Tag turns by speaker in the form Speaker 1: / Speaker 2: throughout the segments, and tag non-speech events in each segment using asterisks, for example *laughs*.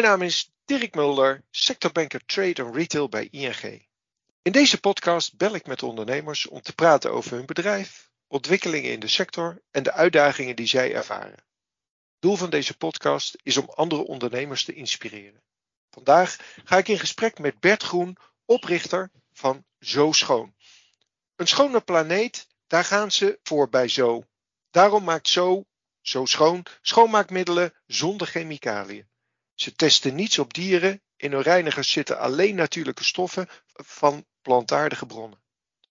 Speaker 1: Mijn naam is Dirk Mulder, sectorbanker Trade en Retail bij ING. In deze podcast bel ik met ondernemers om te praten over hun bedrijf, ontwikkelingen in de sector en de uitdagingen die zij ervaren. Doel van deze podcast is om andere ondernemers te inspireren. Vandaag ga ik in gesprek met Bert Groen, oprichter van Zo Schoon. Een schone planeet, daar gaan ze voor bij Zo. Daarom maakt Zo, Zo Schoon, schoonmaakmiddelen zonder chemicaliën. Ze testen niets op dieren. In hun reinigers zitten alleen natuurlijke stoffen van plantaardige bronnen.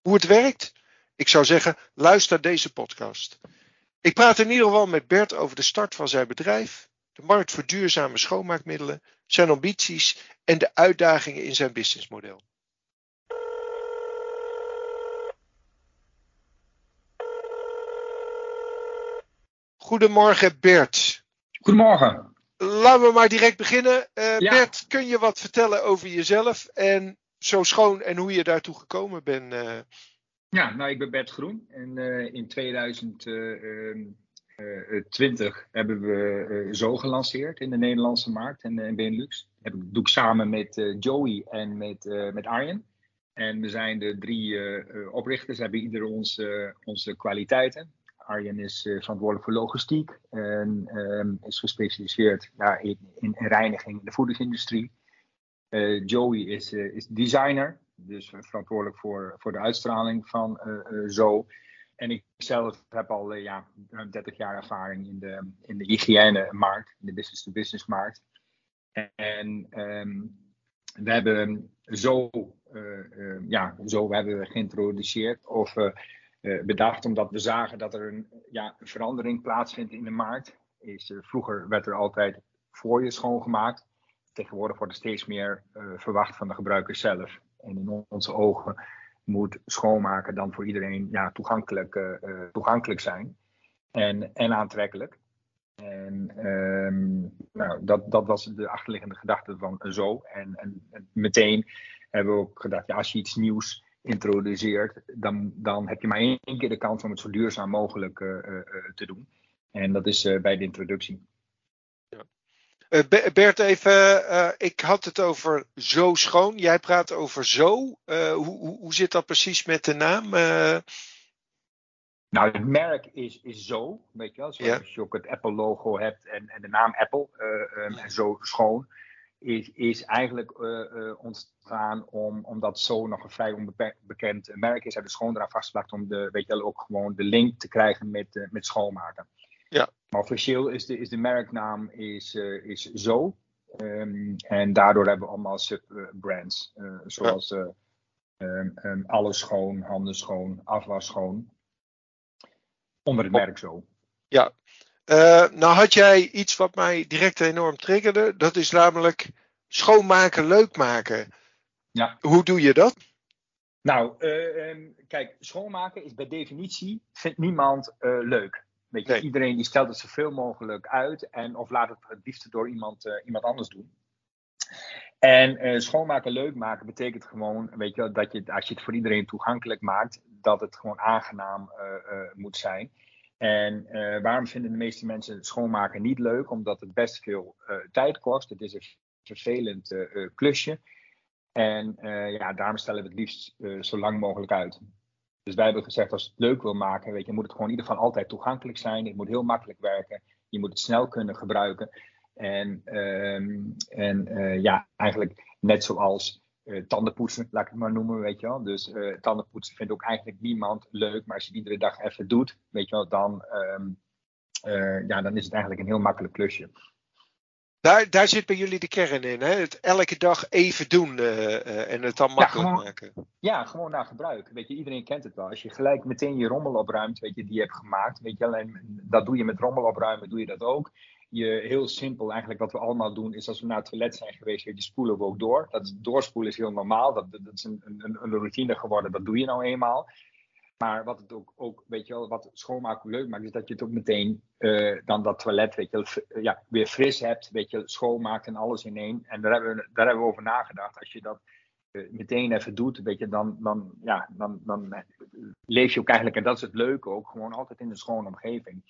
Speaker 1: Hoe het werkt? Ik zou zeggen, luister deze podcast. Ik praat in ieder geval met Bert over de start van zijn bedrijf, de markt voor duurzame schoonmaakmiddelen, zijn ambities en de uitdagingen in zijn businessmodel. Goedemorgen Bert.
Speaker 2: Goedemorgen.
Speaker 1: Laten we maar direct beginnen. Uh, Bert, kun je wat vertellen over jezelf en zo schoon en hoe je daartoe gekomen bent? Uh...
Speaker 2: Ja, nou ik ben Bert Groen en uh, in 2020 hebben we zo gelanceerd in de Nederlandse markt en in Benelux. Dat doe ik samen met Joey en met, met Arjen. En we zijn de drie oprichters, hebben ieder onze, onze kwaliteiten. Arjen is uh, verantwoordelijk voor logistiek en um, is gespecialiseerd in, in, reiniging in de voedingsindustrie. Uh, Joey is, uh, is designer, dus verantwoordelijk voor, voor de uitstraling van Zo. En ik zelf heb al ja, 30 jaar ervaring in de, in de hygiëne-markt, in de business-to-business markt. En um, we hebben zo, ja, zo hebben we geïntroduceerd of bedacht omdat we zagen dat er een, ja, een verandering plaatsvindt in de markt. Is, uh, vroeger werd er altijd voor je schoongemaakt. Tegenwoordig wordt er steeds meer uh, verwacht van de gebruiker zelf. En in onze ogen moet schoonmaken dan voor iedereen ja, toegankelijk, toegankelijk zijn en, en aantrekkelijk. En um, nou, dat, dat was de achterliggende gedachte van zo. En, en, en meteen hebben we ook gedacht, ja, als je iets nieuws introduceert, dan, dan heb je maar één keer de kans om het zo duurzaam mogelijk uh, uh, te doen. En dat is bij de introductie.
Speaker 1: Ja. Bert, even, ik had het over zo schoon. Jij praat over zo. Hoe, hoe, hoe, zit dat precies met de naam?
Speaker 2: Nou, het merk is, is zo, weet je wel. Zoals je ook het Apple-logo hebt en, en de naam Apple, um, en zo schoon is, is eigenlijk uh, ontstaan om, omdat zo nog een vrij onbekend merk is. Hebben schoon eraan vastgelegd om de, weet je wel, ook gewoon de link te krijgen met, uh, met schoonmaken.
Speaker 1: Ja.
Speaker 2: Maar officieel is de, is de merknaam is, is zo. Um, en daardoor hebben we allemaal subbrands. zoals ja. um, um, alles schoon, handen schoon, afwas schoon. Onder het merk zo.
Speaker 1: Ja, uh, nou had jij iets wat mij direct enorm triggerde. Dat is namelijk schoonmaken leuk maken.
Speaker 2: Ja.
Speaker 1: Hoe doe je dat?
Speaker 2: Nou, uh, um, kijk, schoonmaken is bij definitie, vindt niemand uh, leuk. Weet je, nee. iedereen die stelt het zoveel mogelijk uit en of laat het het liefst door iemand, iemand anders doen. En schoonmaken leuk maken betekent gewoon, weet je, dat je, als je het voor iedereen toegankelijk maakt, dat het gewoon aangenaam moet zijn. En uh, waarom vinden de meeste mensen schoonmaken niet leuk? Omdat het best veel uh, tijd kost. Het is een vervelend uh, klusje. En ja, daarom stellen we het liefst zo lang mogelijk uit. Dus wij hebben gezegd, als je het leuk wil maken, weet je, moet het gewoon in ieder geval altijd toegankelijk zijn. Het moet heel makkelijk werken. Je moet het snel kunnen gebruiken. En, um, en ja, eigenlijk net zoals uh, tandenpoetsen, laat ik het maar noemen, weet je wel. Dus uh, tandenpoetsen vindt ook eigenlijk niemand leuk, maar als je het iedere dag even doet, weet je wel, dan, um, uh, ja, dan is het eigenlijk een heel makkelijk klusje.
Speaker 1: Daar, daar zit bij jullie de kern in, hè? Het elke dag even doen en het dan makkelijk
Speaker 2: ja, gewoon,
Speaker 1: maken.
Speaker 2: Ja, gewoon naar gebruik. Weet je, iedereen kent het wel. Als je gelijk meteen je rommel opruimt, weet je, die je hebt gemaakt, weet je wel, en dat doe je met rommel opruimen, doe je dat ook je heel simpel, eigenlijk wat we allemaal doen, is als we naar het toilet zijn geweest, die spoelen we ook door. Dat doorspoelen is heel normaal, dat, dat is een, een, een routine geworden, dat doe je nou eenmaal. Maar wat het ook, ook weet je wel, wat schoonmaken leuk maakt, is dat je het ook meteen uh, dan dat toilet, weet je, ja, weer fris hebt, weet je, schoonmaakt en alles in één. En daar hebben we, daar hebben we over nagedacht. Als je dat uh, meteen even doet, weet je, dan, dan, ja, dan, dan leef je ook eigenlijk, en dat is het leuke ook, gewoon altijd in een schone omgeving.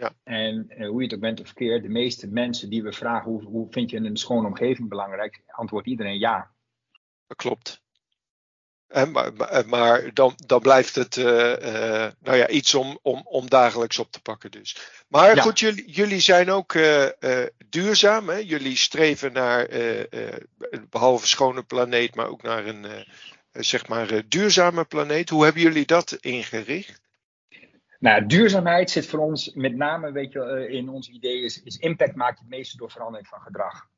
Speaker 2: Ja. En uh, hoe je het ook bent of verkeerd, de meeste mensen die we vragen hoe, hoe vind je een schone omgeving belangrijk, antwoordt iedereen ja.
Speaker 1: Dat klopt. En, maar, maar dan, dan blijft het uh, uh, nou ja, iets om, om, om dagelijks op te pakken dus. Maar ja. goed, jullie, jullie zijn ook uh, duurzaam. Hè? Jullie streven naar, behalve schone planeet, maar ook naar een zeg maar, duurzame planeet. Hoe hebben jullie dat ingericht?
Speaker 2: Nou, duurzaamheid zit voor ons met name, weet je, in ons idee is, impact maakt het meeste door verandering van gedrag.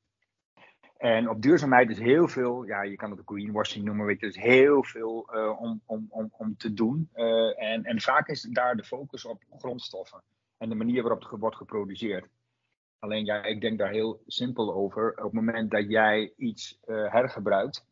Speaker 2: En op duurzaamheid is heel veel, ja, je kan het ook greenwashing noemen, weet je, dus heel veel uh, om, om, om, om te doen. Uh, en, en vaak is daar de focus op grondstoffen en de manier waarop het wordt geproduceerd. Alleen ja, ik denk daar heel simpel over. Op het moment dat jij iets hergebruikt,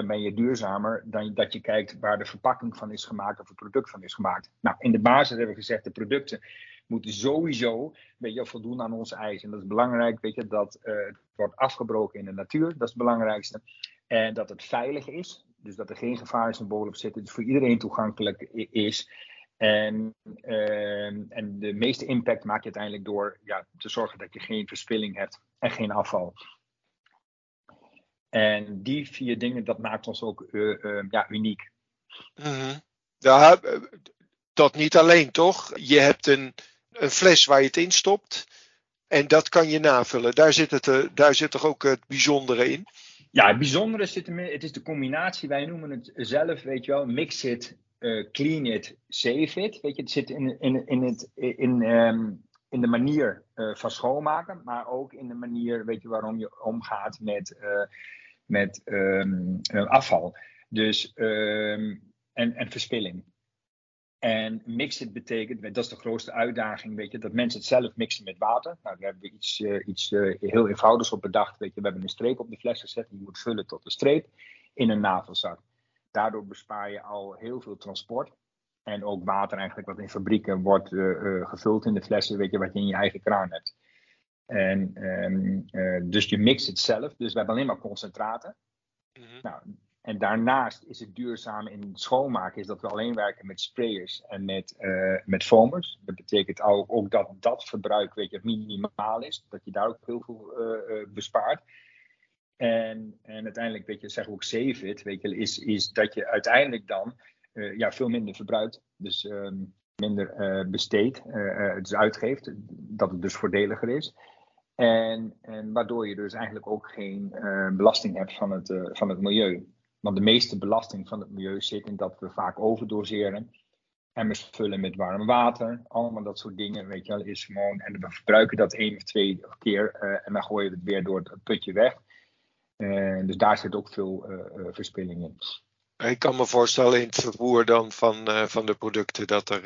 Speaker 2: dan ben je duurzamer dan dat je kijkt waar de verpakking van is gemaakt of het product van is gemaakt. Nou, in de basis hebben we gezegd, de producten moeten sowieso weet je, voldoen aan onze eisen. En dat is belangrijk, weet je, dat uh, het wordt afgebroken in de natuur, dat is het belangrijkste. En dat het veilig is, dus dat er geen gevarensymbolen op zitten, dus voor iedereen toegankelijk is. En, uh, en de meeste impact maak je uiteindelijk door ja, te zorgen dat je geen verspilling hebt en geen afval. En die vier dingen, dat maakt ons ook uh, uh, ja, uniek.
Speaker 1: Mm -hmm. Ja, dat niet alleen toch? Je hebt een, een fles waar je het in stopt. En dat kan je navullen. Daar zit, het, uh, daar zit toch ook het bijzondere in?
Speaker 2: Ja, het bijzondere zit in, het is de combinatie. Wij noemen het zelf, weet je wel, mix it, clean it, save it. Weet je, het zit in, in, in, het, in, um, in de manier van schoonmaken. Maar ook in de manier, weet je, waarom je omgaat met met um, afval. Dus, um, en, en verspilling. En mixen betekent, dat is de grootste uitdaging, weet je, dat mensen het zelf mixen met water. Nou, daar hebben we iets, uh, iets uh, heel eenvoudigs op bedacht. Weet je, we hebben een streep op de fles gezet, die moet vullen tot een streep in een navelzak. Daardoor bespaar je al heel veel transport. En ook water eigenlijk wat in fabrieken wordt gevuld in de flessen, weet je, wat je in je eigen kraan hebt. En, um, uh, dus je mixt het zelf. Dus we hebben alleen maar concentraten. Mm -hmm. nou, en daarnaast is het duurzaam in schoonmaken, is dat we alleen werken met sprayers en met, uh, met foamers. Dat betekent ook, ook, dat dat verbruik weet je, minimaal is, dat je daar ook heel veel uh, bespaart. En, en uiteindelijk, weet je, zeggen we ook save it, weet je, is, is dat je uiteindelijk dan ja, veel minder verbruikt. Dus um, minder besteedt, dus uitgeeft, dat het dus voordeliger is. En, en waardoor je dus eigenlijk ook geen uh, belasting hebt van het, uh, van het milieu. Want de meeste belasting van het milieu zit in dat we vaak overdoseren. Emmers vullen met warm water. Allemaal dat soort dingen, weet je wel, is gewoon. En we verbruiken dat één of twee keer. Uh, en dan gooi je het weer door het putje weg. dus daar zit ook veel verspilling in.
Speaker 1: Ik kan me voorstellen in het vervoer dan van, van de producten dat, er,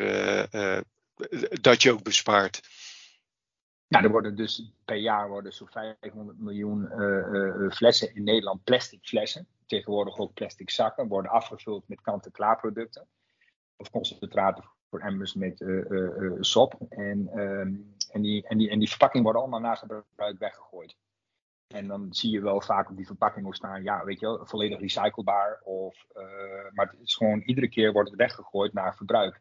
Speaker 1: dat je ook bespaart.
Speaker 2: Nou, er worden dus per jaar worden zo'n 500 miljoen uh, uh, flessen in Nederland plastic flessen. Tegenwoordig ook plastic zakken worden afgevuld met kant-en-klaar producten. Of concentraten voor emmers met uh, sop. En, um, en, die, en, die, en die verpakkingen worden allemaal na gebruik weggegooid. En dan zie je wel vaak op die verpakking staan, ja, weet je wel, volledig recyclebaar. Of, maar het is gewoon, iedere keer wordt het weggegooid naar verbruik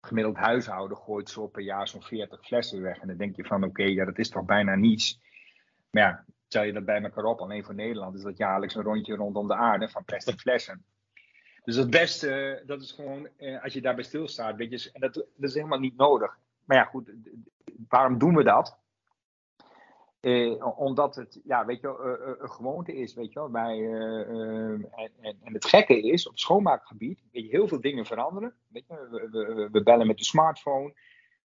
Speaker 2: gemiddeld huishouden gooit zo per jaar zo'n 40 flessen weg. En dan denk je van oké, ja, dat is toch bijna niets. Maar ja, tel je dat bij elkaar op, alleen voor Nederland is dat jaarlijks een rondje rondom de aarde van plastic flessen. Dus het beste, dat is gewoon, eh, als je daarbij stilstaat, weet je, en dat, dat is helemaal niet nodig. Maar ja, goed, waarom doen we dat? Eh, omdat het, ja, weet je uh, een gewoonte is, weet je wel. Bij, en, en, en, het gekke is, op schoonmaakgebied, weet je, heel veel dingen veranderen. Weet je, we, we, we bellen met de smartphone.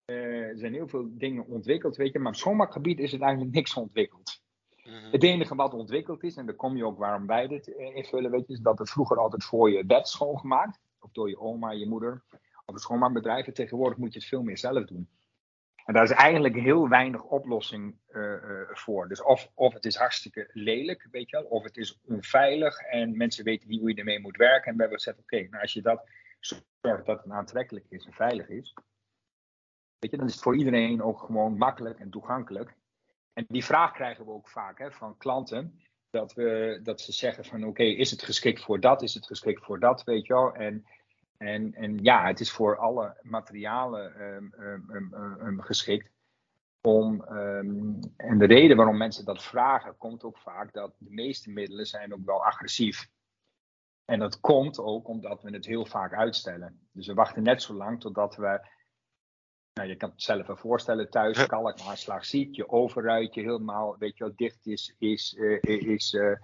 Speaker 2: er zijn heel veel dingen ontwikkeld, weet je. Maar op schoonmaakgebied is het eigenlijk niks ontwikkeld. Mm-hmm. Het enige wat ontwikkeld is, en daar kom je ook waarom wij dit invullen, weet je, is dat er vroeger altijd voor je bed schoongemaakt. Of door je oma, je moeder, of een schoonmaakbedrijf. En tegenwoordig moet je het veel meer zelf doen. En daar is eigenlijk heel weinig oplossing uh, uh, voor. Dus of, of het is hartstikke lelijk, weet je wel, of het is onveilig en mensen weten niet hoe je ermee moet werken. En we hebben gezegd, oké, okay, nou als je dat zorgt dat het aantrekkelijk is en veilig is, weet je, dan is het voor iedereen ook gewoon makkelijk en toegankelijk. En die vraag krijgen we ook vaak hè, van klanten, dat, we, dat ze zeggen van oké, is het geschikt voor dat, is het geschikt voor dat, weet je wel. En en, en ja, het is voor alle materialen um, um, um, geschikt. Om, ehm, en de reden waarom mensen dat vragen, komt ook vaak dat de meeste middelen zijn ook wel agressief. En dat komt ook omdat we het heel vaak uitstellen. Dus we wachten net zo lang totdat we nou, je kan het zelf wel voorstellen thuis, kalkmaarslag ziet, je overruit je helemaal, weet je wel, dicht is, is, uh, is uh,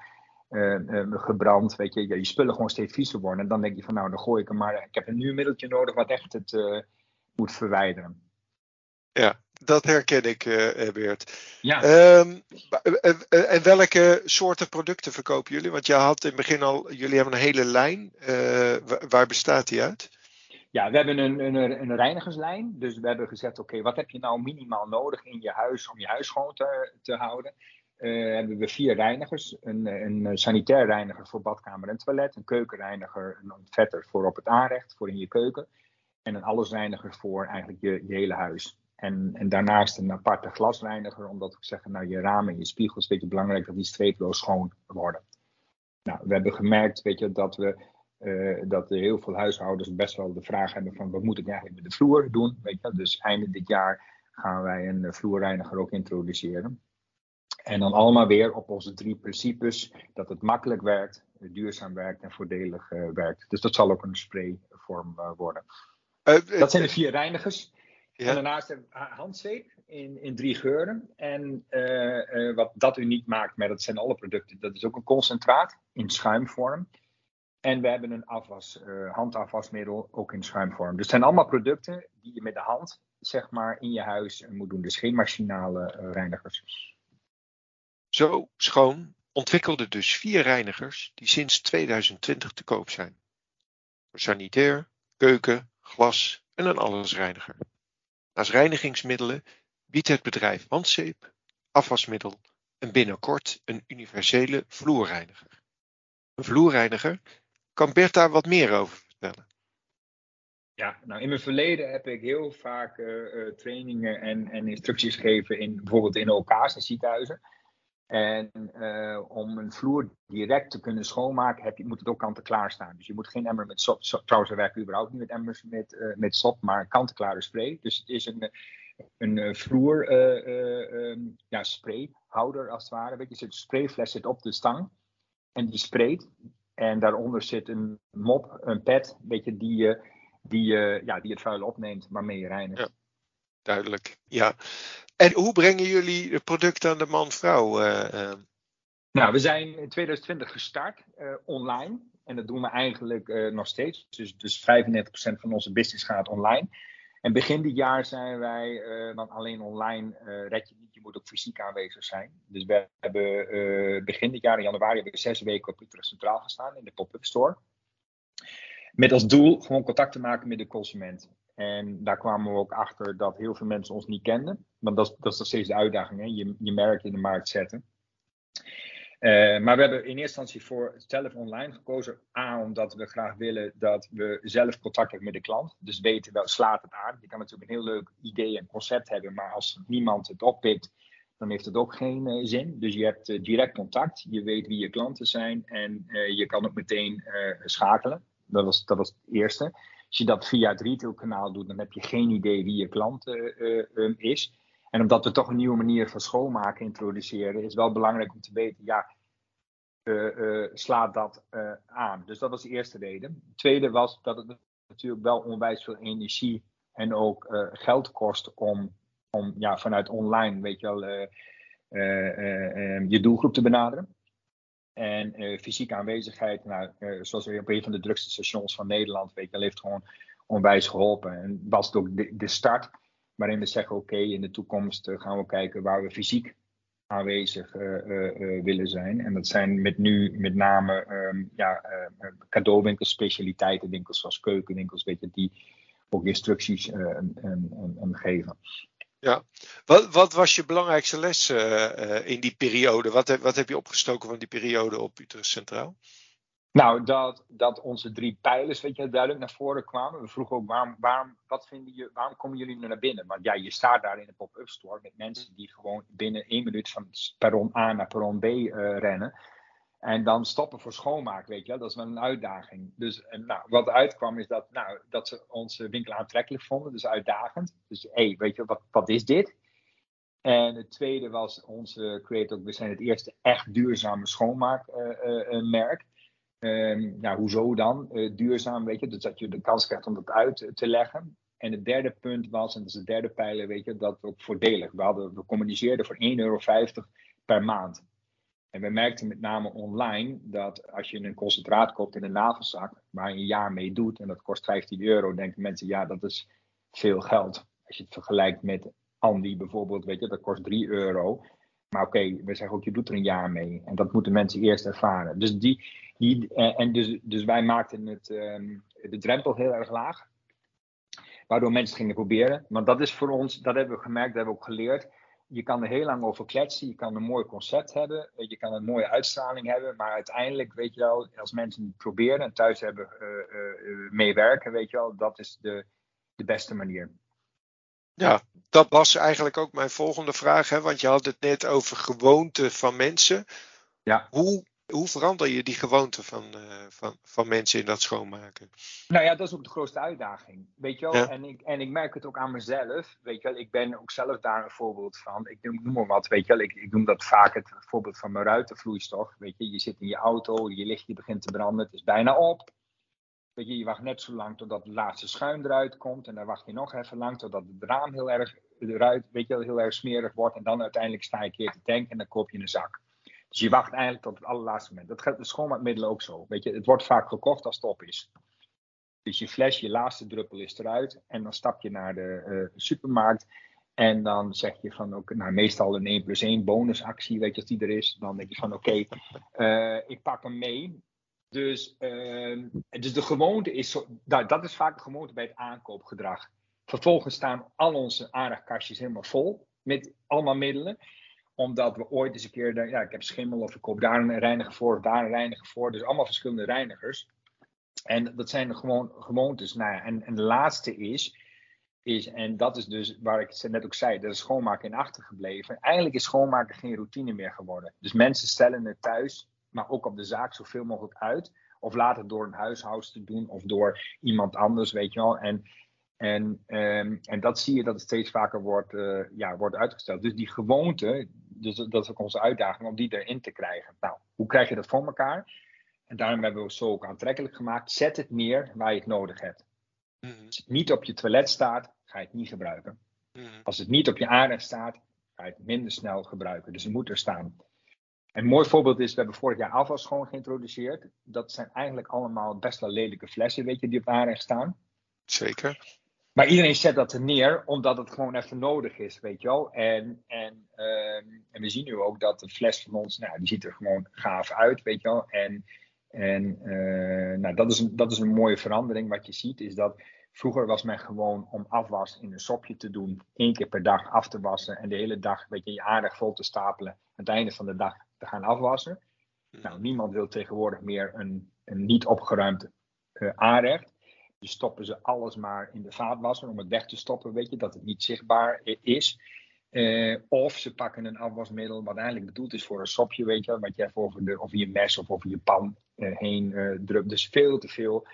Speaker 2: gebrand, weet je, je spullen gewoon steeds viezer worden. En dan denk je van nou, dan gooi ik hem maar, ik heb een nieuw middeltje nodig wat echt het moet verwijderen.
Speaker 1: Ja, dat herken ik, Beert. Ja. Um, en welke soorten producten verkopen jullie? Want je had in het begin al, jullie hebben een hele lijn. waar bestaat die uit?
Speaker 2: Ja, we hebben een, een, een reinigerslijn. Dus we hebben gezegd, oké, wat heb je nou minimaal nodig in je huis om je huis schoon te, te houden? Uh, hebben we vier reinigers. Een, een sanitair reiniger voor badkamer en toilet. Een keukenreiniger, een ontvetter voor op het aanrecht, voor in je keuken. En een allesreiniger voor eigenlijk je, hele huis. En, en, daarnaast een aparte glasreiniger, omdat we zeggen, nou je ramen en je spiegels, weet je, belangrijk dat die streeploos schoon worden. Nou, we hebben gemerkt, weet je, dat we dat heel veel huishoudens best wel de vraag hebben van wat moet ik eigenlijk met de vloer doen. Weet je? Dus einde dit jaar gaan wij een eh, vloerreiniger ook introduceren. En dan allemaal weer op onze drie principes. Dat het makkelijk werkt, duurzaam werkt en voordelig uh, werkt. Dus dat zal ook een sprayvorm uh, worden. dat zijn de vier reinigers. Ja. En daarnaast een handzeep in, in drie geuren. En wat dat uniek maakt, maar dat zijn alle producten, dat is ook een concentraat in schuimvorm. En we hebben een afwas, handafwasmiddel ook in schuimvorm. Dus het zijn allemaal producten die je met de hand zeg maar, in je huis moet doen. Dus geen machinale reinigers.
Speaker 1: Zo schoon ontwikkelde dus vier reinigers die sinds 2020 te koop zijn. Voor sanitair, keuken, glas en een allesreiniger. Naast reinigingsmiddelen biedt het bedrijf handzeep, afwasmiddel en binnenkort een universele vloerreiniger. Een vloerreiniger kan Bert daar wat meer over vertellen?
Speaker 2: Ja, nou in mijn verleden heb ik heel vaak uh, trainingen en, en, instructies gegeven in bijvoorbeeld in OK's en ziekenhuizen. En uh, om een vloer direct te kunnen schoonmaken, heb je, moet het ook kant-en-klaar staan. Dus je moet geen emmer met sop. trouwens, we werken überhaupt niet met emmers met, uh, met sop, maar kant-en-klare spray. Dus het is een, een vloer um, ja, sprayhouder als het ware. Weet je, de sprayfles zit op de stang. En die sprayt. En daaronder zit een mop, een pad, weet je, die, die, ja, die het vuil opneemt waarmee je reinigt. Ja,
Speaker 1: duidelijk. Ja. En hoe brengen jullie het product aan de man-vrouw? Uh,
Speaker 2: Nou, we zijn in 2020 gestart uh, online. En dat doen we eigenlijk nog steeds. Dus, dus 35% van onze business gaat online. En begin dit jaar zijn wij, want alleen online red je je moet ook fysiek aanwezig zijn. Dus we hebben begin dit jaar in januari hebben we zes weken op Utrecht Centraal gestaan in de pop-up store. Met als doel gewoon contact te maken met de consument. En daar kwamen we ook achter dat heel veel mensen ons niet kenden. Want dat, dat is nog steeds de uitdaging, hè? Je, je merk in de markt zetten. Uh, maar we hebben in eerste instantie voor zelf online gekozen. A, omdat we graag willen dat we zelf contact hebben met de klant. Dus weten wel, slaat het aan. Je kan natuurlijk een heel leuk idee en concept hebben, maar als niemand het oppikt, dan heeft het ook geen uh, zin. Dus je hebt uh, direct contact, je weet wie je klanten zijn en je kan ook meteen schakelen. Dat was, dat was het eerste. Als je dat via het retailkanaal doet, dan heb je geen idee wie je klant um, is. En omdat we toch een nieuwe manier van schoonmaken introduceren, is het wel belangrijk om te weten, ja, uh, slaat dat aan. Dus dat was de eerste reden. De tweede was dat het natuurlijk wel onwijs veel energie en ook geld kost om, om ja, vanuit online, weet je wel, je doelgroep te benaderen. En fysieke aanwezigheid, nou, zoals op een van de drukste stations van Nederland, weet wel, heeft gewoon onwijs geholpen. En was het ook de, start waarin we zeggen: oké, in de toekomst eh, gaan we kijken waar we fysiek aanwezig willen zijn. En dat zijn met nu met name um, ja, cadeauwinkels, specialiteitenwinkels zoals keukenwinkels, weet je, die ook instructies geven.
Speaker 1: Ja, wat, wat, was je belangrijkste les in die periode? Wat heb, wat heb je opgestoken van die periode op Utrecht Centraal?
Speaker 2: Nou, dat, dat onze drie pijlers weet je, duidelijk naar voren kwamen. We vroegen ook waarom, waarom, wat vinden je, waarom komen jullie nu naar binnen? Want ja, je staat daar in een pop-up store met mensen die gewoon binnen één minuut van perron A naar perron B uh, rennen. En dan stoppen voor schoonmaak, weet je, dat is wel een uitdaging. Dus nou, wat uitkwam is dat, nou, dat ze onze winkel aantrekkelijk vonden, dus uitdagend. Dus hé, hey, weet je, wat, wat is dit? En het tweede was onze Create we zijn het eerste echt duurzame schoonmaakmerk. Um, nou, hoezo dan? duurzaam, weet je, dus dat je de kans krijgt om dat uit te leggen. En het derde punt was, en dat is de derde pijler, weet je, dat ook voordelig. We, hadden, we communiceerden voor 1,50 euro per maand. En we merkten met name online dat als je een concentraat koopt in een navelzak, waar je een jaar mee doet, en dat kost 15 euro, denken mensen, ja, dat is veel geld. Als je het vergelijkt met Andy bijvoorbeeld, weet je, dat kost 3 euro. Maar oké, we zeggen ook, je doet er een jaar mee. En dat moeten mensen eerst ervaren. Dus, die, die, eh, en dus, dus wij maakten het, ehm, de drempel heel erg laag. Waardoor mensen gingen proberen. Want dat is voor ons, dat hebben we gemerkt, dat hebben we ook geleerd. Je kan er heel lang over kletsen, je kan een mooi concept hebben, je kan een mooie uitstraling hebben, maar uiteindelijk, weet je wel, als mensen het proberen en thuis hebben uh, uh, meewerken, weet je wel, dat is de, de beste manier.
Speaker 1: Ja, dat was eigenlijk ook mijn volgende vraag, hè? want je had het net over gewoonten van mensen. Ja. Hoe hoe verander je die gewoonte van, uh, van, van mensen in dat schoonmaken?
Speaker 2: Nou ja, dat is ook de grootste uitdaging. Weet je wel? En, ik, en ik merk het ook aan mezelf. Weet je wel? Ik ben ook zelf daar een voorbeeld van. Ik noem, maar wat, weet je wel? Ik, ik noem dat vaak het voorbeeld van mijn ruitenvloeistof. Weet je, je zit in je auto, je lichtje begint te branden, het is bijna op. Weet je, je wacht net zo lang totdat het laatste schuim eruit komt. En dan wacht je nog even lang totdat het raam heel erg, eruit, weet je, heel erg smerig wordt. En dan uiteindelijk sta je een keer te tanken en dan koop je een zak. Dus je wacht eigenlijk tot het allerlaatste moment. Dat de schoonmaakmiddelen ook zo. Weet je, het wordt vaak gekocht als het op is. Dus je fles, je laatste druppel is eruit. En dan stap je naar de uh, supermarkt. En dan zeg je van, ook, nou, meestal een 1 plus 1 bonusactie, weet je, als die er is. Dan denk je van, oké, eh, ik pak hem mee. Dus, uh, dus de gewoonte is, nou, dat is vaak de gewoonte bij het aankoopgedrag. Vervolgens staan al onze aardigkastjes helemaal vol met allemaal middelen omdat we ooit eens een keer, ja, ik heb schimmel of ik koop daar een reiniger voor of daar een reiniger voor. Dus allemaal verschillende reinigers. En dat zijn gewoon gewoontes. Nou ja, en, en de laatste is, is, en dat is dus waar ik net ook zei, dat is schoonmaken in achtergebleven. Eigenlijk is schoonmaken geen routine meer geworden. Dus mensen stellen het thuis, maar ook op de zaak zoveel mogelijk uit. Of laten door een huishoudster te doen of door iemand anders, weet je wel. En, en, um, en dat zie je dat het steeds vaker wordt, uh, ja, wordt uitgesteld. Dus die gewoonte, dus dat is ook onze uitdaging om die erin te krijgen. Nou, hoe krijg je dat voor elkaar? En daarom hebben we het zo ook aantrekkelijk gemaakt. Zet het neer waar je het nodig hebt. Mhm. Als het niet op je toilet staat, ga je het niet gebruiken. Mhm. Als het niet op je aardig staat, ga je het minder snel gebruiken. Dus het moet er staan. Een mooi voorbeeld is, we hebben vorig jaar afwas gewoon geïntroduceerd. Dat zijn eigenlijk allemaal best wel lelijke flessen, weet je, die op aardig staan.
Speaker 1: Zeker.
Speaker 2: Maar iedereen zet dat er neer omdat het gewoon even nodig is, weet je wel. En, en, ehm, en we zien nu ook dat de fles van ons, nou, die ziet er gewoon gaaf uit, weet je wel. En, en uh, nou, dat, is een, dat is een mooie verandering. Wat je ziet is dat vroeger was men gewoon om afwas in een sopje te doen, één keer per dag af te wassen en de hele dag, weet je, je aardig vol te stapelen. Aan het einde van de dag te gaan afwassen. Hmm. Nou, niemand wil tegenwoordig meer een, een niet opgeruimd uh, aanrecht. Dus stoppen ze alles maar in de vaatwasser om het weg te stoppen, weet je, dat het niet zichtbaar is. Uh, of ze pakken een afwasmiddel wat eigenlijk bedoeld is voor een sopje, weet je, wat je even over, de, je mes of over je pan uh, heen uh. Dus veel te veel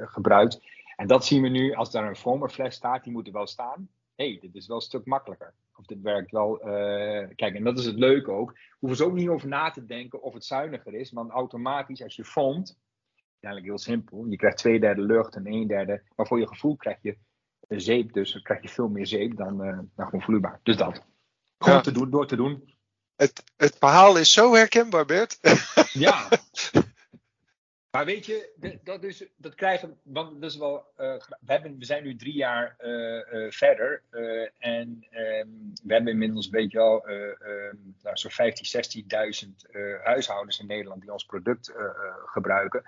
Speaker 2: gebruikt. En dat zien we nu als daar een foamerfles staat, die moet er wel staan. Hé, hey, dit is wel een stuk makkelijker. Of dit werkt wel. kijk, en dat is het leuke ook. Hoeven ze ook niet over na te denken of het zuiniger is. Want automatisch, als je foamt, eigenlijk heel simpel. Je krijgt twee derde lucht en een derde. Maar voor je gevoel krijg je zeep. Dus dan krijg je veel meer zeep dan, uh, dan gewoon vloeibaar. Dus dat. Gewoon te doen, door te doen.
Speaker 1: Het, het verhaal is zo herkenbaar, Bert. *laughs*
Speaker 2: ja. Maar weet je, dat, is, dat krijgen want dat is wel. Uh, we, hebben, we zijn nu drie jaar uh, verder. en um, we hebben inmiddels, weet je wel, um, nou, zo'n 15, 16.000 huishoudens in Nederland die ons product gebruiken.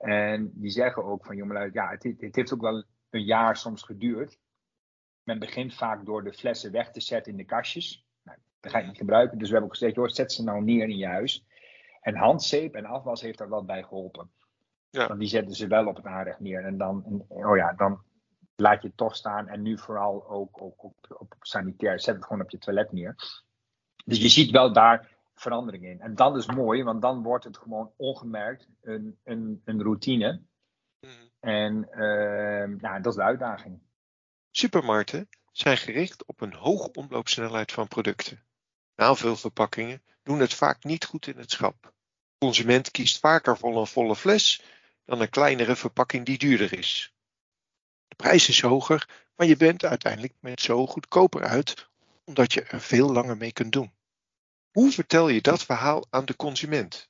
Speaker 2: En die zeggen ook van jongelui, ja, het, het heeft ook wel een jaar soms geduurd. Men begint vaak door de flessen weg te zetten in de kastjes. Nou, dat ga je niet gebruiken. Dus we hebben ook gezegd, joh, zet ze nou neer in je huis. En handzeep en afwas heeft daar wel bij geholpen. Ja. Want die zetten ze wel op het aanrecht neer. En dan, oh ja, dan laat je het toch staan. En nu vooral ook, ook op, op sanitair. Zet het gewoon op je toilet neer. Dus je ziet wel daar verandering in. En dat is mooi, want dan wordt het gewoon ongemerkt een, een, een routine. Mhm. En uh, dat is de uitdaging.
Speaker 1: Supermarkten zijn gericht op een hoge omloopsnelheid van producten. Navulverpakkingen doen het vaak niet goed in het schap. De consument kiest vaker voor een volle fles dan een kleinere verpakking die duurder is. De prijs is hoger, maar je bent uiteindelijk met zo goedkoper uit omdat je er veel langer mee kunt doen. Hoe vertel je dat verhaal aan de consument?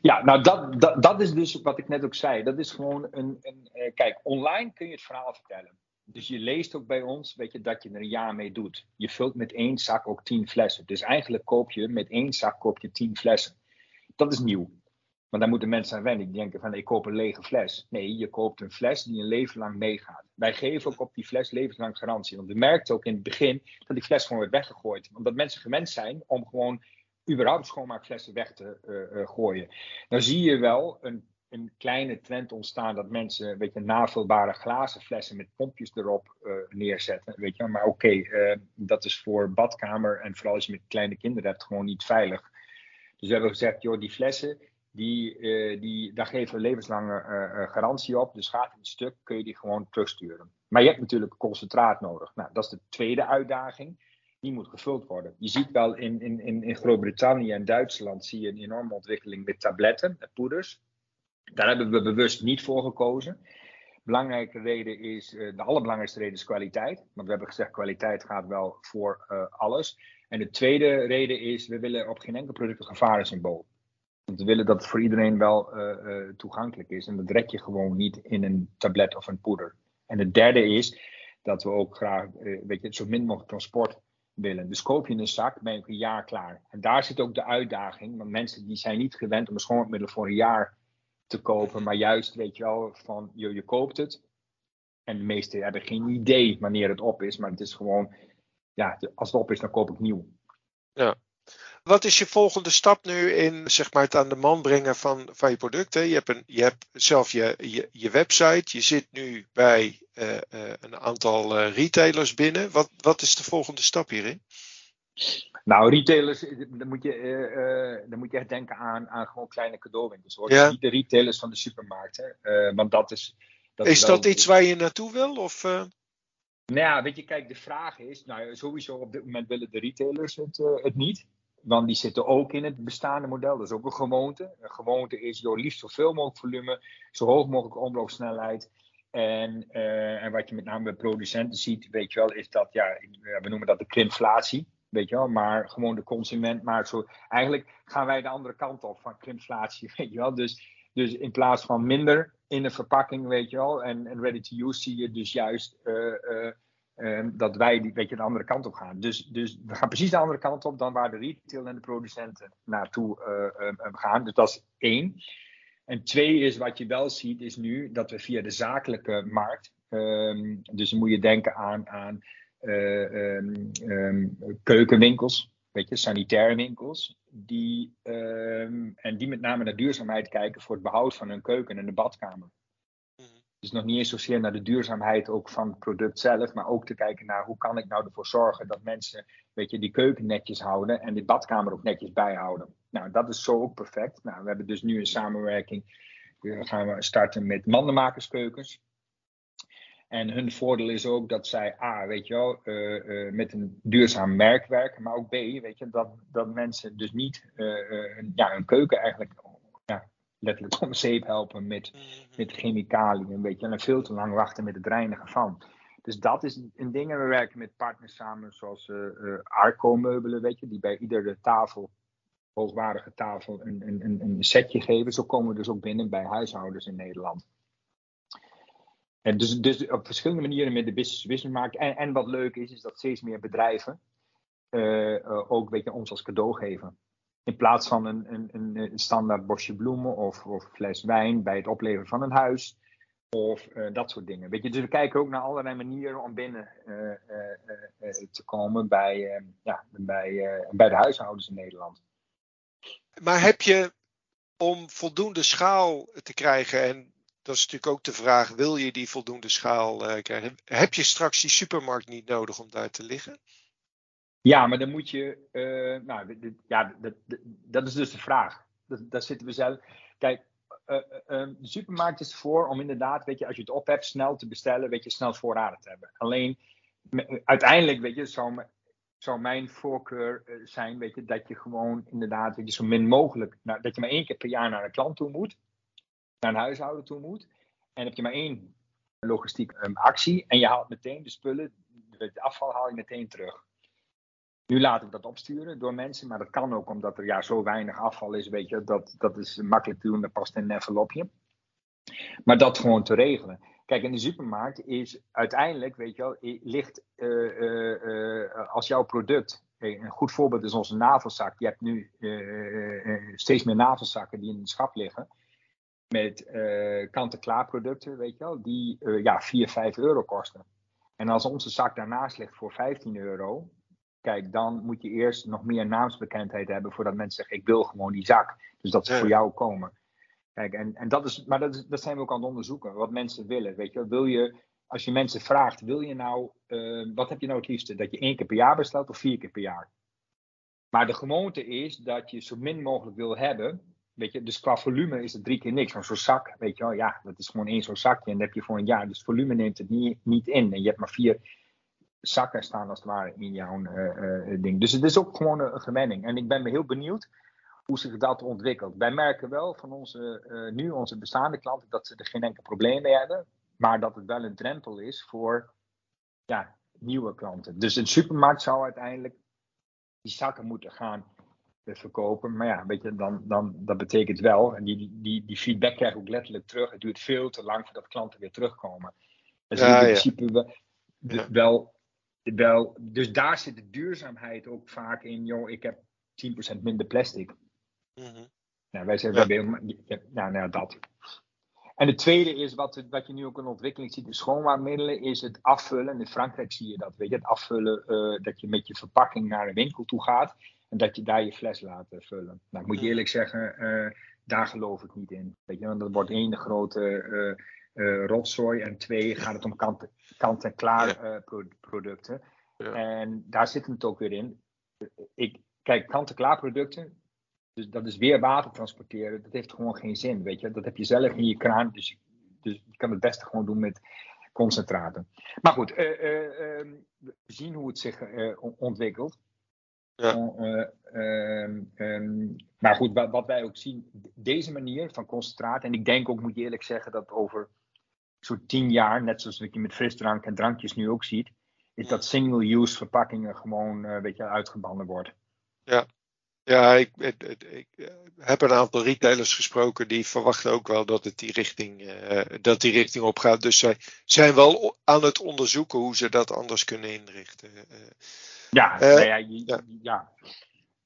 Speaker 2: Ja, nou dat, dat, is dus wat ik net ook zei. Dat is gewoon een. een eh, kijk, online kun je het verhaal vertellen. Dus je leest ook bij ons, weet je, dat je er een jaar mee doet. Je vult met één zak ook tien flessen. Dus eigenlijk koop je met één zak koop je tien flessen. Dat is nieuw. Want daar moeten mensen aan wennen. Die denken van ik koop een lege fles. Nee, je koopt een fles die een leven lang meegaat. Wij geven ook op die fles levenslang garantie. Want we merkten ook in het begin dat die fles gewoon werd weggegooid. Omdat mensen gewend zijn om gewoon überhaupt schoonmaakflessen weg te uh, uh, gooien. Dan zie je wel een, een, kleine trend ontstaan dat mensen weet je, navulbare glazen flessen met pompjes erop uh, neerzetten. Weet je. Maar oké, dat is voor badkamer en vooral als je met kleine kinderen hebt gewoon niet veilig. Dus we hebben gezegd, joh, die flessen, die, die, daar geven we levenslange garantie op. Dus gaat het stuk, kun je die gewoon terugsturen. Maar je hebt natuurlijk concentraat nodig. Nou, dat is de tweede uitdaging die moet gevuld worden. Je ziet wel in, in, in Groot-Brittannië en Duitsland zie je een enorme ontwikkeling met tabletten en poeders. Daar hebben we bewust niet voor gekozen. Belangrijke reden is, eh, de allerbelangrijkste reden is kwaliteit. Want we hebben gezegd, kwaliteit gaat wel voor alles. En de tweede reden is, we willen op geen enkel product een gevarensymbool. Want we willen dat het voor iedereen wel uh, toegankelijk is. En dat red je gewoon niet in een tablet of een poeder. En de derde is dat we ook graag, weet je, zo min mogelijk transport willen. Dus koop je een zak, ben je een jaar klaar. En daar zit ook de uitdaging, want mensen die zijn niet gewend om een schoonmaakmiddel voor een jaar te kopen, maar juist, weet je wel, van je, je koopt het. En de meesten hebben geen idee wanneer het op is, maar het is gewoon, ja, als het op is, dan koop ik nieuw.
Speaker 1: Ja. Wat is je volgende stap nu in zeg maar, het aan de man brengen van, van je producten? Je hebt, een, je hebt zelf je, je, je website. Je zit nu bij uh, uh, een aantal uh, retailers binnen. Wat, wat is de volgende stap hierin?
Speaker 2: Nou, retailers, dan moet je, dan moet je echt denken aan, aan gewoon kleine cadeauwinkels. Hoor. Ja. Niet de retailers van de supermarkten. want dat is.
Speaker 1: Dat is, is dat iets waar je naartoe wil? Of,
Speaker 2: Nou ja, weet je, kijk, de vraag is, nou sowieso op dit moment willen de retailers het, het niet. Want die zitten ook in het bestaande model. Dat is ook een gewoonte. Een gewoonte is door liefst zoveel mogelijk volume, zo hoog mogelijk omloopsnelheid. En, uh, en wat je met name bij producenten ziet, weet je wel, is dat, ja, we noemen dat de krimflatie. Weet je wel, maar gewoon de consument maakt zo. Eigenlijk gaan wij de andere kant op van krimflatie, *laughs* weet je wel. Dus, dus in plaats van minder in de verpakking, weet je wel, en, ready to use, zie je dus juist. Uh, uh, Ehm, dat wij die beetje de andere kant op gaan. Dus, dus we gaan precies de andere kant op dan waar de retail en de producenten naartoe uh, gaan. Dus dat is één. En twee is wat je wel ziet, is nu dat we via de zakelijke markt. Dus dan moet je denken aan, aan um, keukenwinkels, weet je, sanitaire winkels. Die, en die met name naar duurzaamheid kijken voor het behoud van hun keuken en de badkamer. Dus nog niet eens zozeer naar de duurzaamheid ook van het product zelf, maar ook te kijken naar hoe kan ik nou ervoor zorgen dat mensen weet je, die keuken netjes houden en die badkamer ook netjes bijhouden. Nou, dat is zo ook perfect. Nou, we hebben dus nu een samenwerking. We gaan starten met mandenmakerskeukens. En hun voordeel is ook dat zij A, weet je wel, uh, uh, met een duurzaam merk werken, maar ook B, weet je, dat, dat mensen dus niet uh, ja, hun keuken eigenlijk letterlijk *laughs* om zeep helpen met, mhm. met chemicaliën. Weet je, en veel te lang wachten met het reinigen van. Dus dat is een ding. En we werken met partners samen zoals uh, Arco meubelen, weet je, die bij iedere tafel, hoogwaardige tafel, een, een, een setje geven. Zo komen we dus ook binnen bij huishoudens in Nederland. En dus, dus op verschillende manieren met de business business maken. En, en wat leuk is, is dat steeds meer bedrijven uh, ook weet je, ons als cadeau geven. In plaats van een, een, een standaard bosje bloemen of, of fles wijn bij het opleveren van een huis. Of uh, dat soort dingen. Weet je, dus we kijken ook naar allerlei manieren om binnen uh, uh, te komen bij, ja, bij, bij de huishoudens in Nederland.
Speaker 1: Maar heb je om voldoende schaal te krijgen, en dat is natuurlijk ook de vraag, wil je die voldoende schaal krijgen? Heb je straks die supermarkt niet nodig om daar te liggen?
Speaker 2: Ja, maar dan moet je. Uh, nou, ja, dat, is dus de vraag. Daar zitten we zelf. Kijk, uh, de supermarkt is ervoor om inderdaad, weet je, als je het op hebt, snel te bestellen, weet je, snel voorraden te hebben. Alleen, uiteindelijk, weet je, zou, zou mijn voorkeur zijn, weet je, dat je gewoon inderdaad, weet je, zo min mogelijk, nou, dat je maar één keer per jaar naar een klant toe moet, naar een huishouden toe moet. En heb je maar één logistiek um, actie en je haalt meteen de spullen, het afval haal je meteen terug. Nu laten we dat opsturen door mensen, maar dat kan ook omdat er ja, zo weinig afval is, weet je, dat, dat is makkelijk te doen, dat past in een envelopje. Maar dat gewoon te regelen. Kijk, in de supermarkt is uiteindelijk, weet je wel, ligt uh, uh, uh, als jouw product, een goed voorbeeld is onze navelzak. Je hebt nu steeds meer navelzakken die in het schap liggen. Met kant-en-klaar producten, weet je wel, die ja, 4, 5 euro kosten. En als onze zak daarnaast ligt voor 15 euro, kijk, dan moet je eerst nog meer naamsbekendheid hebben voordat mensen zeggen: Ik wil gewoon die zak. Dus dat ze voor jou komen. Kijk, en, en dat is, maar dat, is, dat zijn we ook aan het onderzoeken, wat mensen willen. Weet je, wil je, als je mensen vraagt: Wil je nou, uh, wat heb je nou het liefste? Dat je één keer per jaar bestelt of vier keer per jaar? Maar de gewoonte is dat je zo min mogelijk wil hebben. Weet je, dus qua volume is het drie keer niks. Maar zo'n zak, weet je wel, ja, dat is gewoon één zo'n zakje. En dat heb je voor een jaar. Dus volume neemt het niet, niet in. En je hebt maar vier zakken staan als het ware in jouw uh, ding. Dus het is ook gewoon een, gewenning. En ik ben me heel benieuwd hoe zich dat ontwikkelt. Wij merken wel van onze, uh, nu onze bestaande klanten dat ze er geen enkel probleem mee hebben. Maar dat het wel een drempel is voor ja, nieuwe klanten. Dus een supermarkt zou uiteindelijk die zakken moeten gaan verkopen. Maar ja, weet je, dan, dan, dat betekent wel, en die, die, die feedback krijg ik ook letterlijk terug. Het duurt veel te lang voordat klanten weer terugkomen. Dus ja, in principe ja. wel wel, dus daar zit de duurzaamheid ook vaak in. Joh, ik heb 10% minder plastic. Mm nou, wij zijn ja. ja, nou, nou, dat. En de tweede is, wat, wat je nu ook in ontwikkeling ziet, de schoonmaakmiddelen, is het afvullen. In Frankrijk zie je dat, weet je, het afvullen, uh, dat je met je verpakking naar een winkel toe gaat en dat je daar je fles laat vullen. Nou, ik moet je mhm. eerlijk zeggen, uh, daar geloof ik niet in. Weet je, want dat wordt één grote rotzooi. En twee, gaat het om kant-en-klaar uh, producten. Ja. En daar zit het ook weer in. Ik, kijk, kant-en-klaar producten, dus dat is weer water transporteren. Dat heeft gewoon geen zin, weet je. Dat heb je zelf in je kraan, dus, dus je kan het beste gewoon doen met concentraten. Maar goed, uh, we zien hoe het zich ontwikkelt. Ja. Um, maar goed, wat, wat, wij ook zien, deze manier van concentraat, en ik denk ook, moet je eerlijk zeggen, dat over zo'n tien jaar, net zoals wat je met frisdrank en drankjes nu ook ziet, is dat single-use verpakkingen gewoon uh, een beetje uitgebannen worden.
Speaker 1: Ja, ja ik, ik, ik, heb een aantal retailers gesproken die verwachten ook wel dat het die richting, uh, dat die richting op gaat. Dus zij zijn wel aan het onderzoeken hoe ze dat anders kunnen inrichten. Uh,
Speaker 2: ja, nou ja, ja. ja.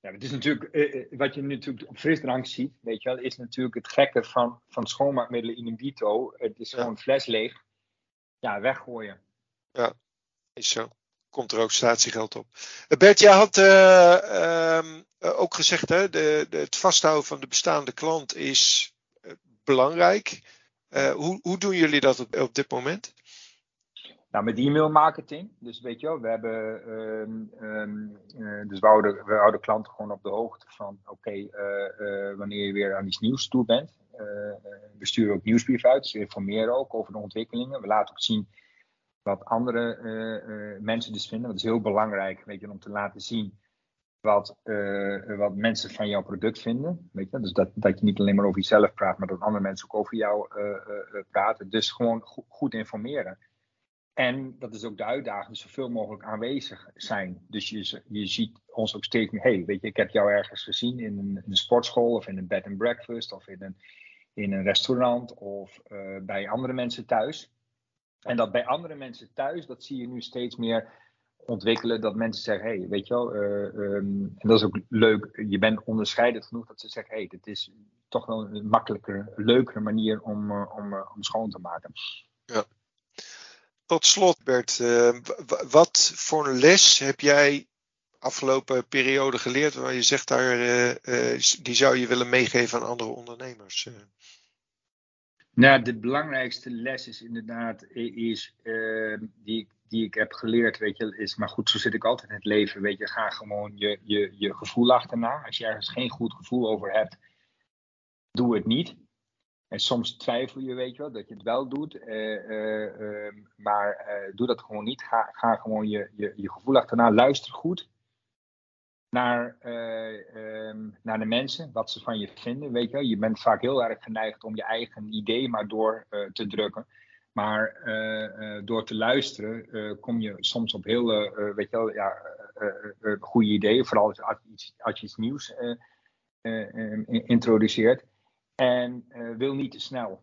Speaker 2: Ja, het is natuurlijk, uh, wat je natuurlijk op frisdrank ziet, weet je wel, is natuurlijk het gekke van, van schoonmaakmiddelen in een bito. Het is gewoon fles leeg. Ja, weggooien.
Speaker 1: Ja, is zo. Komt er ook statiegeld op. Uh, Bert, jij had uh, um, ook gezegd, hè, de, de, het vasthouden van de bestaande klant is belangrijk. hoe, hoe doen jullie dat op, op dit moment?
Speaker 2: Nou, met e-mail marketing. Dus weet je wel, we hebben. Um, um, uh, dus we houden, we houden klanten gewoon op de hoogte van. Oké, uh, uh, wanneer je weer aan iets nieuws toe bent. we sturen ook nieuwsbrief uit, dus we informeren ook over de ontwikkelingen. We laten ook zien wat andere mensen dus vinden. Dat is heel belangrijk, weet je, om te laten zien wat, wat mensen van jouw product vinden. Weet je? Dus dat, dat je niet alleen maar over jezelf praat, maar dat andere mensen ook over jou praten. Dus gewoon go goed informeren. En dat is ook de uitdaging, zoveel mogelijk aanwezig zijn. Dus je, je ziet ons ook steeds meer, hey, weet je, ik heb jou ergens gezien in een, sportschool of in een bed and breakfast of in een, in een restaurant of uh, bij andere mensen thuis. En dat bij andere mensen thuis, dat zie je nu steeds meer ontwikkelen. Dat mensen zeggen, hey, weet je wel, uh, um, en dat is ook leuk, je bent onderscheidend genoeg dat ze zeggen, hey, dit is toch wel een makkelijker, leukere manier om, uh, om, om schoon te maken.
Speaker 1: Ja. Tot slot, Bert, uh, wat voor les heb jij afgelopen periode geleerd waar je zegt daar, uh, die zou je willen meegeven aan andere ondernemers?
Speaker 2: Nou, de belangrijkste les is inderdaad, is, die, die ik heb geleerd, weet je, is, maar goed, zo zit ik altijd in het leven, weet je, ga gewoon je, je, je gevoel achterna. Als je ergens geen goed gevoel over hebt, doe het niet. En soms twijfel je, weet je wel, dat je het wel doet. Ehm, maar doe dat gewoon niet. Ga, ga gewoon je, je, je gevoel achterna. Luister goed naar, ehm, naar de mensen, wat ze van je vinden. Weet je, je bent vaak heel erg geneigd om je eigen idee maar door te drukken. Maar eh, eh, door te luisteren eh, kom je soms op heel weet je wel, ja, goede ideeën. Vooral als, iets, als je iets nieuws introduceert. En wil niet te snel.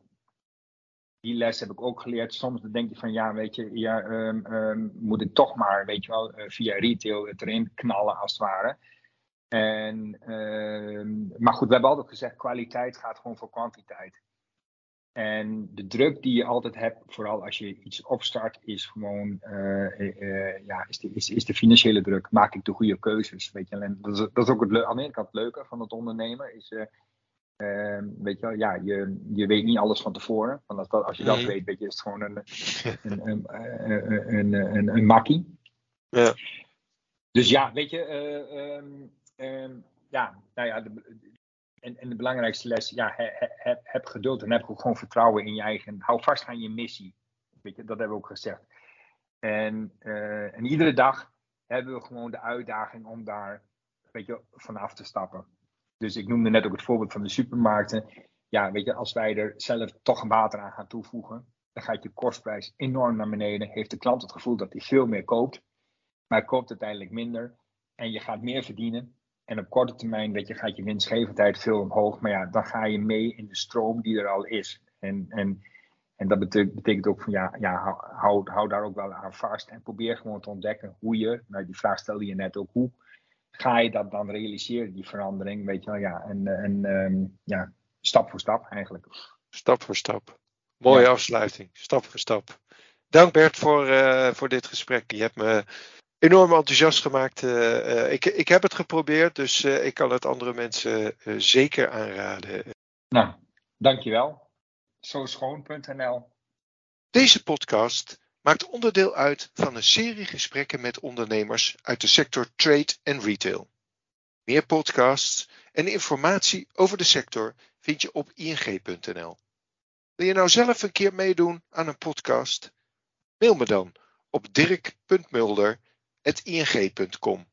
Speaker 2: Die les heb ik ook geleerd. Soms denk je van ja, weet je, ja, ehm, ehm, moet ik toch maar, weet je wel, via retail het erin knallen als het ware. En, ehm, maar goed, we hebben altijd gezegd, kwaliteit gaat gewoon voor kwantiteit. En de druk die je altijd hebt, vooral als je iets opstart, is gewoon uh, ja, is de, is, is de financiële druk. Maak ik de goede keuzes? Weet je? En dat, is, dat is ook het, aan de ene kant het leuke van het ondernemen. Is, weet je, wel, ja, je, je weet niet alles van tevoren. Want als, dat, als je dat weet, weet je, is het gewoon een, *laughs* een, een, een, een, een, een makkie. Ja. Dus ja, weet je, um, um, ja, nou ja, de, en, en de belangrijkste les, ja, heb, heb, geduld en heb ook gewoon vertrouwen in je eigen. Hou vast aan je missie. Weet je, dat hebben we ook gezegd. En, uh, en iedere dag hebben we gewoon de uitdaging om daar weet je, vanaf te stappen. Dus ik noemde net ook het voorbeeld van de supermarkten. Ja, weet je, als wij er zelf toch water aan gaan toevoegen, dan gaat je kostprijs enorm naar beneden. Heeft de klant het gevoel dat hij veel meer koopt, maar koopt uiteindelijk minder. En je gaat meer verdienen. En op korte termijn weet je, gaat je winstgevendheid veel omhoog. Maar ja, dan ga je mee in de stroom die er al is. En, en, en dat betekent, betekent ook van ja, ja hou, hou daar ook wel aan vast. En probeer gewoon te ontdekken hoe je, nou die vraag stelde je net ook, hoe ga je dat dan realiseren, die verandering? Weet je wel, ja. En, en ehm, ja, stap voor stap eigenlijk.
Speaker 1: Stap voor stap. Mooie afsluiting, stap voor stap. Dank Bert voor, uh, voor dit gesprek. Je hebt me enorm enthousiast gemaakt. Eh, eh, ik, ik heb het geprobeerd, dus eh, ik kan het andere mensen zeker aanraden.
Speaker 2: Nou, dankjewel. Zoschoon.nl
Speaker 1: Deze podcast maakt onderdeel uit van een serie gesprekken met ondernemers uit de sector trade en retail. Meer podcasts en informatie over de sector vind je op ing.nl. Wil je nou zelf een keer meedoen aan een podcast? Mail me dan op dirk.mulder ing.com.